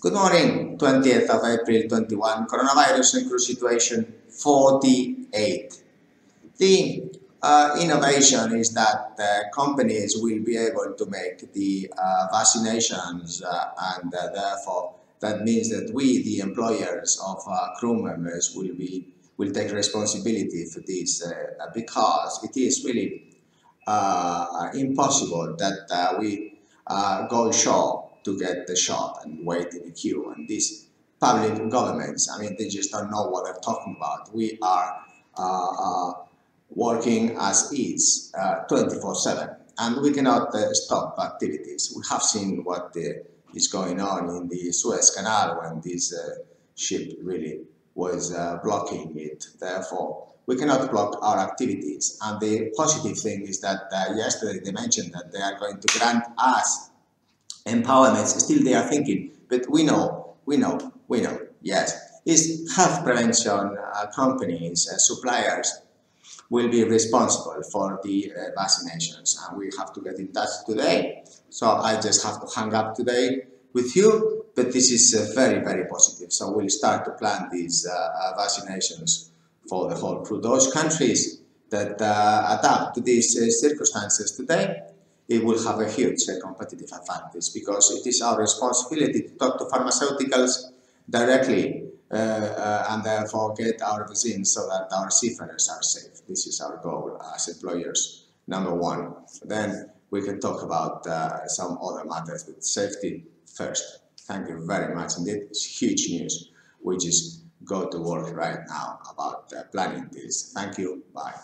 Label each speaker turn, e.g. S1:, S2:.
S1: Good morning, 20th of April 21, coronavirus and cruise situation 48. The uh, innovation is that uh, companies will be able to make the uh, vaccinations uh, and uh, therefore that means that we, the employers of uh, crew members, will be will take responsibility for this because it is really impossible that we go short to get the shot and wait in the queue. And these public governments, I mean, they just don't know what they're talking about. We are uh, uh, working as is 24-7 uh, and we cannot uh, stop activities. We have seen what is going on in the Suez Canal when this uh, ship really was blocking it. Therefore, we cannot block our activities. And the positive thing is that yesterday they mentioned that they are going to grant us empowerments, still they are thinking, but we know, we know, we know, yes, is health prevention uh, companies, uh, suppliers will be responsible for the uh, vaccinations and we have to get in touch today. So I just have to hang up today with you, but this is uh, very, very positive. So we'll start to plan these uh, uh, vaccinations for the whole crew. Those countries that adapt to these circumstances today it will have a huge uh, competitive advantage because it is our responsibility to talk to pharmaceuticals directly uh, uh, and therefore get our vaccines so that our seafarers are safe. This is our goal as employers, number one. Then we can talk about uh, some other matters, but safety first. Thank you very much. Indeed, it's huge news. We just go to work right now about uh, planning this. Thank you. Bye.